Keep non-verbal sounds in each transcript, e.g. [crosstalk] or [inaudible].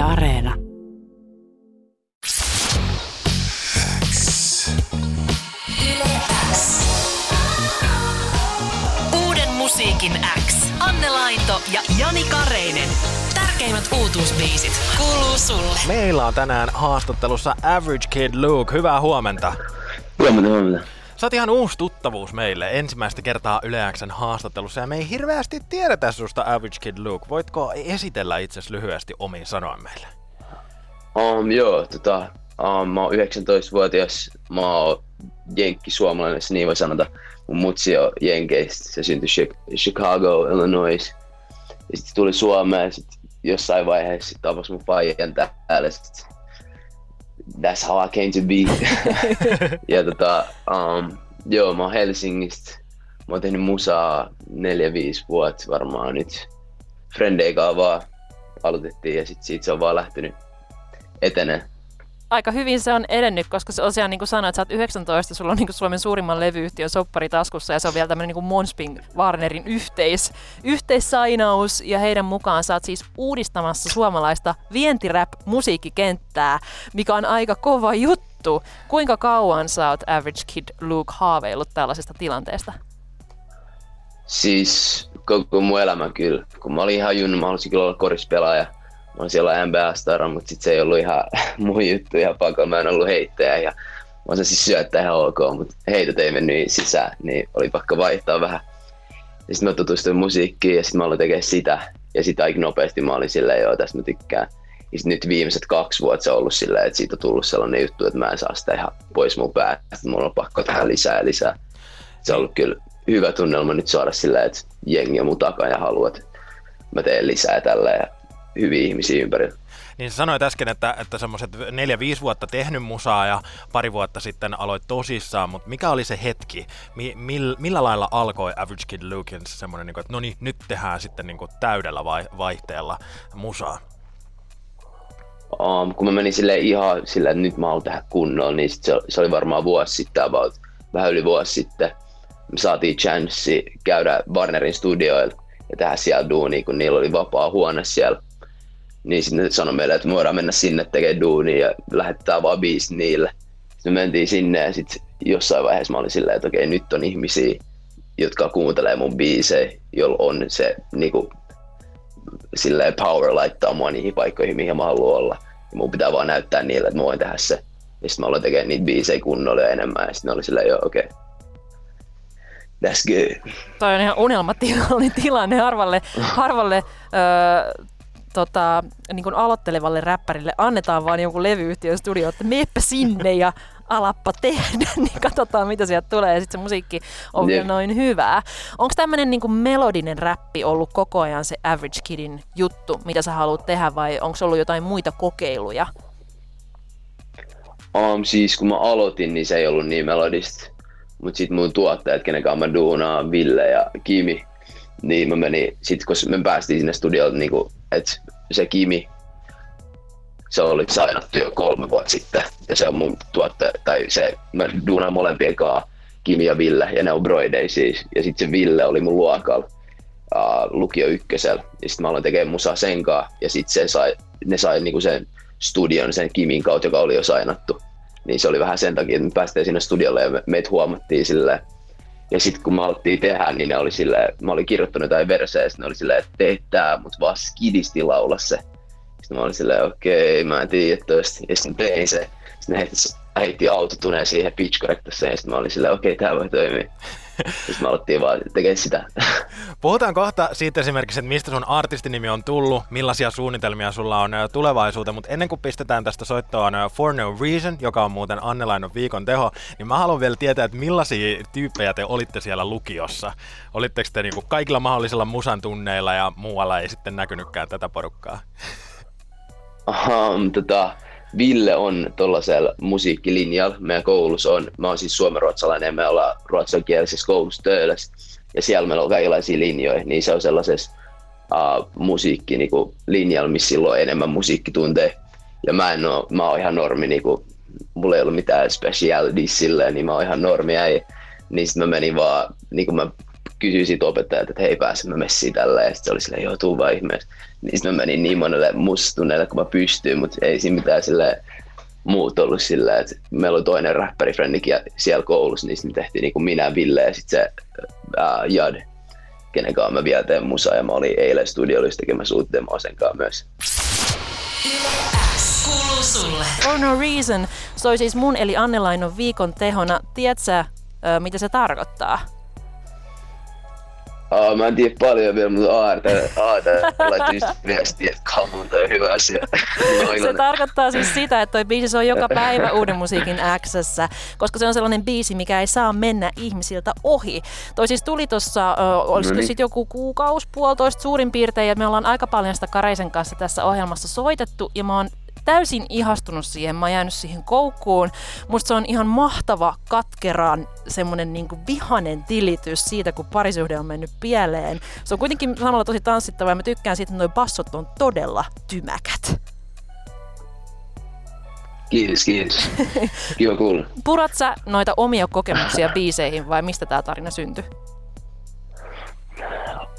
Yle Areena. Uuden musiikin X. Anne Lainto ja Jani Kareinen. Tärkeimmät uutuusbiisit kuuluu sulle. Meillä on tänään haastattelussa Average Kid Luke. Hyvää huomenta. Huomenta, huomenta. Sä oot ihan uusi tuttavuus meille ensimmäistä kertaa Yle Xn haastattelussa ja me ei hirveästi tiedetä susta Average Kid Luke. Voitko esitellä itsesi lyhyesti omiin sanoin meille? Um, joo, tota, um, mä oon 19-vuotias, mä oon jenkki suomalainen, jos niin voi sanota. Mun mutsi on jenkeistä, se syntyi Chi- Chicago, Illinois. Ja sitten tuli Suomeen sit jossain vaiheessa tapas mun faijan täällä. Sit, that's how I came to be. [laughs] [laughs] ja tota, um, joo, mä oon Helsingistä. Mä oon tehnyt musaa 4-5 vuotta varmaan nyt. Frendeikaa vaan aloitettiin ja sit siitä se on vaan lähtenyt etenee. Aika hyvin se on edennyt, koska se tosiaan niin kuin sanoit, sä oot 19, sulla on niin kuin Suomen suurimman levyyhtiön soppari taskussa ja se on vielä tämmöinen niin Monsping Warnerin yhteis, yhteissainaus ja heidän mukaan sä oot siis uudistamassa suomalaista vientirap-musiikkikenttää, mikä on aika kova juttu. Kuinka kauan sä oot Average Kid Luke haaveillut tällaisesta tilanteesta? Siis koko mun elämä kyllä. Kun mä olin ihan junnu, mä halusin kyllä olla korispelaaja. Olin siellä NBA-stara, mutta sit se ei ollut ihan [laughs] mun juttu ihan pakolla. Mä en ollut heittäjä ja mä osasin syöttää ihan ok, mutta heitot ei mennyt sisään, niin oli pakko vaihtaa vähän. Ja sitten mä tutustuin musiikkiin ja sitten mä aloin tekemään sitä. Ja sitten aika nopeasti mä olin silleen, joo, tästä mä tykkään. Ja sit nyt viimeiset kaksi vuotta se on ollut silleen, että siitä on tullut sellainen juttu, että mä en saa sitä ihan pois mun päästä. Mulla on pakko tehdä lisää ja lisää. Se on ollut kyllä hyvä tunnelma nyt saada silleen, että jengi on mun takana ja haluaa, että mä teen lisää tällä ja hyviä ihmisiä ympärillä. Niin sä sanoit äsken, että, että semmoiset 4-5 vuotta tehnyt musaa ja pari vuotta sitten aloit tosissaan, mutta mikä oli se hetki? Mi- mil, millä lailla alkoi Average Kid Lukein semmoinen, niin kuin, että no niin, nyt tehdään sitten niin kuin täydellä vai- vaihteella musaa? Um, kun mä menin sille ihan silleen, että nyt mä haluan tehdä kunnolla, niin sit se, se, oli varmaan vuosi sitten, about, vähän yli vuosi sitten. Me saatiin chanssi käydä Warnerin studioilla ja tehdä siellä duunia, kun niillä oli vapaa huone siellä. Niin sitten ne sanoi meille, että me voidaan mennä sinne tekemään duunia ja lähetetään vaan biisi niille. Sitten me mentiin sinne ja sitten jossain vaiheessa mä olin silleen, että okei, nyt on ihmisiä, jotka kuuntelee mun biisejä, jolla on se niinku, silleen power laittaa mua niihin paikkoihin, mihin mä haluan olla. Ja mun pitää vaan näyttää niille, että mä voin tehdä se. Ja sitten mä aloin tekemään niitä biisejä kunnolla enemmän. Ja sitten oli silleen, joo, okei. Okay. That's good. Toi on ihan unelmatilanne tilanne harvalle, harvalle öö, tota, niin kuin aloittelevalle räppärille. Annetaan vaan joku levyyhtiön studio, että meepä sinne ja alappa tehdä, [laughs] niin katsotaan mitä sieltä tulee ja sitten se musiikki on vielä noin hyvää. Onko tämmöinen niin melodinen räppi ollut koko ajan se Average Kidin juttu, mitä sä haluat tehdä vai onko ollut jotain muita kokeiluja? Um, siis kun mä aloitin, niin se ei ollut niin melodista. Mutta sitten mun tuottajat, kenen kanssa mä duunaan, Ville ja Kimi, niin mä menin, sit kun me päästiin sinne studiolle, niin että se Kimi, se oli sainattu jo kolme vuotta sitten. Ja se on mun tuottaja, tai se, mä duunaan molempien kanssa, Kimi ja Ville, ja ne on broidei siis. Ja sitten se Ville oli mun luokalla uh, lukio ykkösellä. Ja sitten mä aloin tekemään musaa sen kanssa, ja sitten se sai, ne sai niinku sen studion sen Kimin kautta, joka oli jo sainattu. Niin se oli vähän sen takia, että me päästiin sinne studiolle ja me, meitä huomattiin silleen. Ja sitten kun me alettiin tehdä, niin ne oli silleen, mä olin kirjoittanut jotain versejä, ja ne oli silleen, että tee tää, mut vaan skidisti laula se. Sitten mä olin silleen, okei, mä en tiedä toista. Ja sitten tein se. Sitten ne heitti, heitti autotuneen siihen pitch correctorseen, ja sitten mä olin silleen, okei, tää voi toimia. Sitten me alettiin vaan tekemään sitä. Puhutaan kohta siitä esimerkiksi, että mistä sun artistinimi on tullut, millaisia suunnitelmia sulla on tulevaisuuteen, mutta ennen kuin pistetään tästä soittoon For No Reason, joka on muuten Anne Lainon viikon teho, niin mä haluan vielä tietää, että millaisia tyyppejä te olitte siellä lukiossa. Olitteko te niinku kaikilla mahdollisilla musan tunneilla ja muualla ei sitten näkynytkään tätä porukkaa? Um, tota, Ville on tuollaisella musiikkilinjalla. Meidän koulussa on, mä oon siis suomenruotsalainen ja me ollaan ruotsinkielisessä koulussa töölössä. Ja siellä meillä on kaikenlaisia linjoja, niin se on sellaisessa uh, musiikki niinku, linjalla, missä silloin on enemmän musiikkitunteja. Ja mä en oo, mä oon ihan normi, niinku, mulla ei ollut mitään specialities silleen, niin mä oon ihan normi äijä. Niin sit mä menin vaan, niinku mä kysyi siitä opettajalta, että hei pääsemme messiin tällä, ja sitten se oli silleen, joo, tuu vaan ihmeessä. Niin sitten mä menin niin monelle mustuneelle, kun mä pystyin, mutta ei siinä mitään silleen muut ollut sillä, että meillä oli toinen räppärifrendikin siellä koulussa, niin me tehtiin niin kuin minä, Ville ja sitten se ää, Jad, kenen kanssa mä vielä teen musaa, ja mä olin eilen studiollista tekemässä uutta demoa sen kanssa myös. For no reason soi siis mun eli Annelainon viikon tehona. Tiedätkö, ö, mitä se tarkoittaa? Aa, mä en tiedä paljon vielä, mutta Aarta, Aarta laittoi just viestiä, että come on, toi on hyvä asia. [laughs] Se tarkoittaa siis sitä, että toi biisi soi joka päivä uuden musiikin x koska se on sellainen biisi, mikä ei saa mennä ihmisiltä ohi. Toi siis tuli tuossa, olisiko Noniin. sitten joku kuukausi, puolitoista suurin piirtein, ja me ollaan aika paljon sitä Kareisen kanssa tässä ohjelmassa soitettu, ja mä oon täysin ihastunut siihen, mä oon jäänyt siihen koukkuun. Musta se on ihan mahtava, katkeran, semmonen niinku vihanen tilitys siitä, kun parisuhde on mennyt pieleen. Se on kuitenkin samalla tosi tanssittava ja mä tykkään siitä, että noi bassot on todella tymäkät. Kiitos, kiitos. Kiva kuulla. [laughs] Purat sä noita omia kokemuksia biiseihin vai mistä tämä tarina syntyi?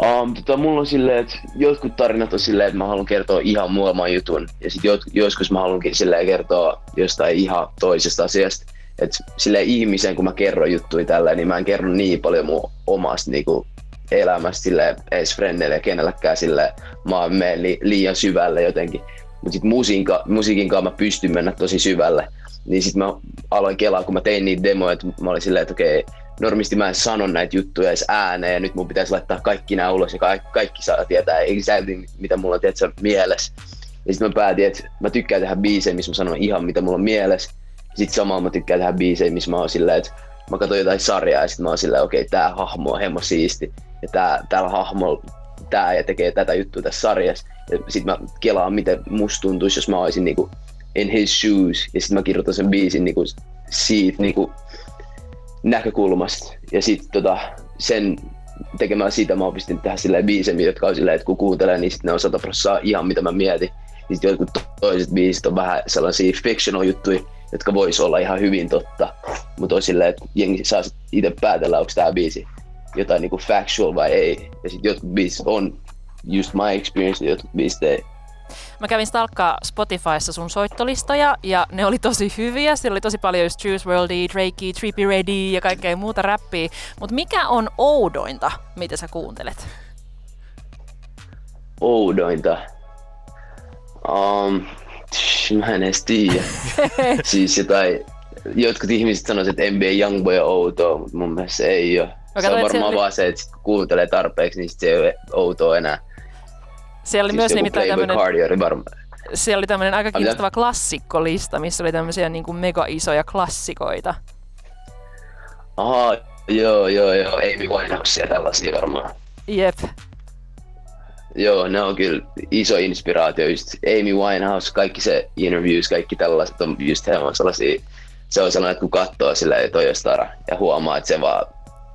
Um, tota, mulla on silleen, että jotkut tarinat on silleen, että mä haluan kertoa ihan muutaman jutun. Ja sit jot, joskus mä haluankin silleen kertoa jostain ihan toisesta asiasta. Että silleen ihmisen, kun mä kerron juttuja tällä, niin mä en kerro niin paljon mun omasta niinku, elämästä silleen, edes frendeille ja kenellekään silleen, mä menen li, liian syvälle jotenkin. Mutta sit musiikin, musiikin kanssa mä pystyn mennä tosi syvälle. Niin sit mä aloin kelaa, kun mä tein niitä demoja, että mä olin silleen, että okei, normisti mä en sano näitä juttuja edes ääneen ja nyt mun pitäisi laittaa kaikki nämä ulos ja kaikki, kaikki saa tietää exactly mitä mulla on tietysti, mielessä. Ja sitten mä päätin, että mä tykkään tehdä biisejä, missä mä sanon ihan mitä mulla on mielessä. Sitten samalla mä tykkään tehdä biisejä, missä mä oon silleen, että mä katson jotain sarjaa ja sitten mä oon silleen, okei, tää hahmo on hemmo siisti. Ja tää, täällä hahmo tää ja tekee tätä juttua tässä sarjassa. Ja sitten mä kelaan, miten musta tuntuisi, jos mä olisin niinku in his shoes. Ja sitten mä kirjoitan sen biisin niinku siitä niinku näkökulmasta. Ja sitten tota, sen tekemällä siitä mä opistin tehdä silleen biisejä, jotka on silleen, että kun kuuntelee, niin sitten ne on 100 prosenttia ihan mitä mä mietin. Ja sitten jotkut toiset biisit on vähän sellaisia fictional juttuja, jotka vois olla ihan hyvin totta. Mutta on silleen, että jengi saa itse päätellä, onko tämä biisi jotain niinku factual vai ei. Ja sitten jotkut biisit on just my experience, jotkut biisit ei. Mä kävin stalkkaa Spotifyssa sun soittolistoja ja ne oli tosi hyviä. Siellä oli tosi paljon just Juice WRLD, Drakey, Trippy Ready ja kaikkea muuta räppiä. Mutta mikä on oudointa, mitä sä kuuntelet? oudointa. Um, tsh, mä en edes tiedä. [laughs] siis jotain, jotkut ihmiset sanoisivat, että NBA Youngboy on outoa, mutta mun mielestä se ei ole. Se katsoin, on että varmaan oli- vaan se, että kun kuuntelee tarpeeksi, niin se ei ole outoa enää. Siellä oli Siis myös nimittäin varmaan. siellä oli tämmönen aika mitä? kiinnostava klassikkolista, missä oli tämmöisiä niin kuin mega isoja klassikoita. Aha, joo, joo, joo, Amy Winehouse ja tällaisia varmaan. Jep. Joo, ne on kyllä iso inspiraatio. Just Amy Winehouse, kaikki se interviews, kaikki tällaiset on just he on sellaisia, se on sellainen, että kun katsoo silleen toi on stara ja huomaa, että se vaan,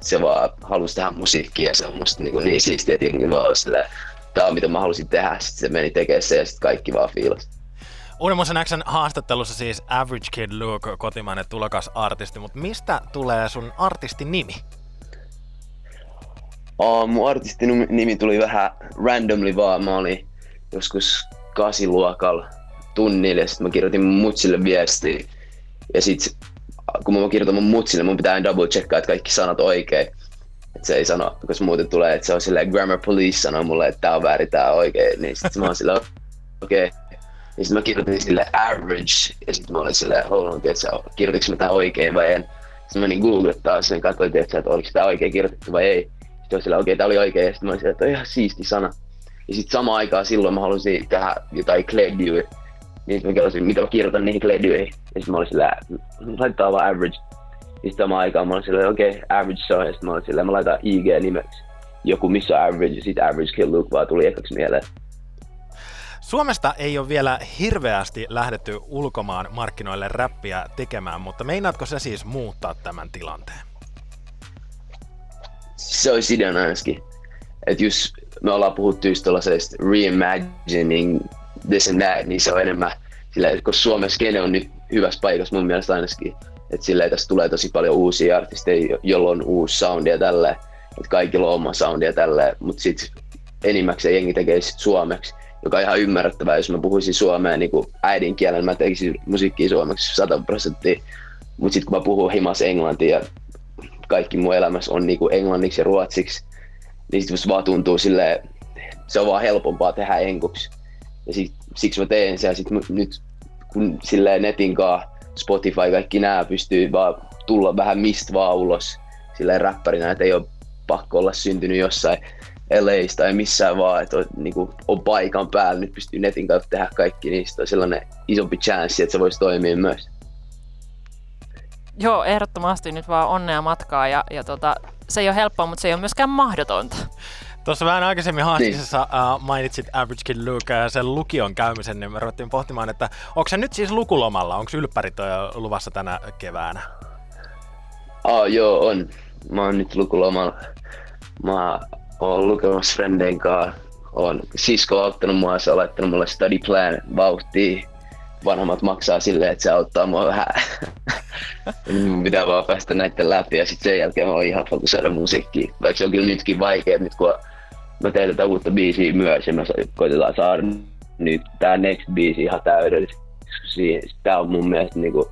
se vaan halusi tehdä musiikkia ja se on musta niin, niin siistiä, että vaan on tää on mitä mä halusin tehdä, sitten se meni tekemään se ja sitten kaikki vaan fiilas. Uuden Musan Xn haastattelussa siis Average Kid Luke, kotimainen tulokas artisti, mutta mistä tulee sun artistin nimi? Oh, mun artistin nimi tuli vähän randomly vaan. Mä olin joskus kasiluokalla tunnilla ja sitten mä kirjoitin mun mutsille viestiä. Ja sit kun mä kirjoitan mun mutsille, mun pitää aina double checkaa, että kaikki sanat oikein. Että se ei sano, koska muuten tulee, että se on silleen grammar police sanoo mulle, että tää on väärin, tää on oikein. Niin sit mä oon silleen, okei. Okay. Ja sit mä kirjoitin sille average, ja sit mä olin silleen, hold on, tiiätkö, kirjoitinko mä tää oikein vai en. Sitten menin googlettaa sen, katsoin, tiiätkö, että oliko tää oikein kirjoitettu vai ei. Sitten sillä, okei, okay, tää oli oikein, ja sitten mä olin sillä, että on ihan siisti sana. Ja sitten samaan aikaan silloin mä halusin tehdä jotain kledyä. Niin mä kelasin, mitä mä kirjoitan niihin kledyihin. Ja sitten mä olin sillä, laitetaan vaan average. Sitten samaan aikaan mä olin sillä, okei, okay, average on. Ja sitten mä olin sillä, mä laitan IG-nimeksi joku missä average, ja sitten average kill Luke vaan tuli ekaksi mieleen. Suomesta ei ole vielä hirveästi lähdetty ulkomaan markkinoille räppiä tekemään, mutta meinaatko se siis muuttaa tämän tilanteen? se olisi ideana ainakin. Että jos me ollaan puhuttu just tuollaisesta reimagining this and that, niin se on enemmän sillä, että kun Suomen skene on nyt hyvässä paikassa mun mielestä ainakin, että sillä tässä tulee tosi paljon uusia artisteja, jo- jolla on uusi soundi ja tällä. että kaikilla on oma soundi ja tälleen, mutta sitten enimmäkseen jengi tekee sit suomeksi, joka on ihan ymmärrettävää, jos mä puhuisin suomea niin kuin äidinkielen, mä tekisin musiikkia suomeksi 100 prosenttia, mutta sitten kun mä puhun himas englantia ja kaikki mun elämässä on niin kuin englanniksi ja ruotsiksi, niin sitten vaan tuntuu silleen, se on vaan helpompaa tehdä enkuksi. Ja sit, siksi mä teen sen ja sit nyt kun silleen netin kanssa Spotify, kaikki nämä pystyy vaan tulla vähän mistä vaan ulos silleen räppärinä, että ei ole pakko olla syntynyt jossain LAista tai missään vaan, että on, niin kuin, on paikan päällä, nyt pystyy netin kautta tehdä kaikki, niin on sellainen isompi chanssi, että se voisi toimia myös. Joo, ehdottomasti nyt vaan onnea matkaa ja, ja tota, se ei ole helppoa, mutta se ei ole myöskään mahdotonta. Tuossa vähän aikaisemmin haastiksessa niin. uh, mainitsit Average Kid Luke ja sen lukion käymisen, niin me ruvettiin pohtimaan, että onko se nyt siis lukulomalla, onko ylppärit luvassa tänä keväänä? Oh, joo, on. Mä oon nyt lukulomalla. Mä oon lukemassa Frenden kanssa. On sisko auttanut mua, se on laittanut mulle study plan vauhtiin. Vanhemmat maksaa silleen, että se auttaa mua vähän. [laughs] Mun pitää vaan päästä näiden läpi ja sitten sen jälkeen mä oon ihan fokusoida musiikkiin. Vaikka se on kyllä nytkin vaikea, nyt kun mä teen tätä uutta biisiä myös ja mä koitetaan saada nyt tää next biisi ihan täydellisesti. Tää on mun mielestä niinku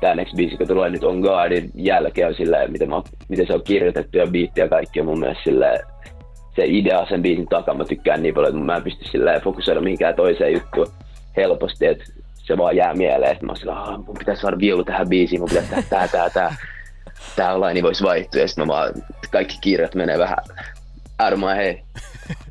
tää next biisi, joka tulee nyt On Guardin jälkeen silleen, miten, mä, miten se on kirjoitettu ja biitti ja kaikki on mun mielestä silleen, se idea sen biisin takaa mä tykkään niin paljon, että mä en pysty silleen fokusoida mihinkään toiseen juttuun helposti, että se vaan jää mieleen, että mä oon sillä, mun pitäisi saada viulu tähän biisiin, mun pitäisi tehdä tää, tää, tää, tää laini voisi vaihtua, ja sitten mä vaan, kaikki kirjat menee vähän ärmää hei.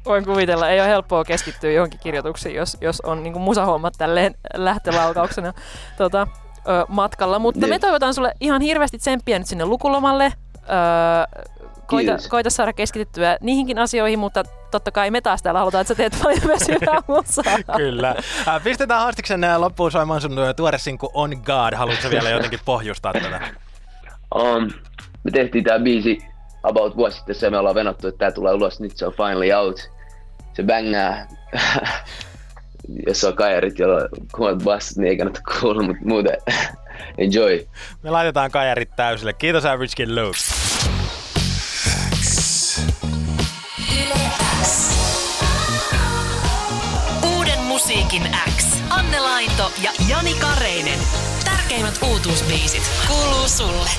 Voin kuvitella, ei ole helppoa keskittyä johonkin kirjoituksiin, jos, jos on niin musahommat tälleen lähtölaukauksena tota, ö, matkalla. Mutta niin. me toivotaan sulle ihan hirveästi tsemppiä nyt sinne lukulomalle. Ö, koita, koita saada keskityttyä niihinkin asioihin, mutta totta kai me taas täällä halutaan, että sä teet [laughs] paljon myös hyvää musaa. Kyllä. Pistetään haastiksen loppuun soimaan sun tuore sinku On God. Haluatko vielä jotenkin pohjustaa tätä? Um, me tehtiin tää biisi about vuosi sitten se me ollaan venottu, että tää tulee ulos, nyt se on finally out. Se bängää. [laughs] Jos on kajarit, jolla on kuumat bassat, niin ei kannata kuulla, mutta muuten [laughs] enjoy. Me laitetaan kajarit täysille. Kiitos Average Kid Luke. Uuden musiikin X. Anne Lainto ja Jani Kareinen. Tärkeimmät uutuusbiisit kuuluu sulle.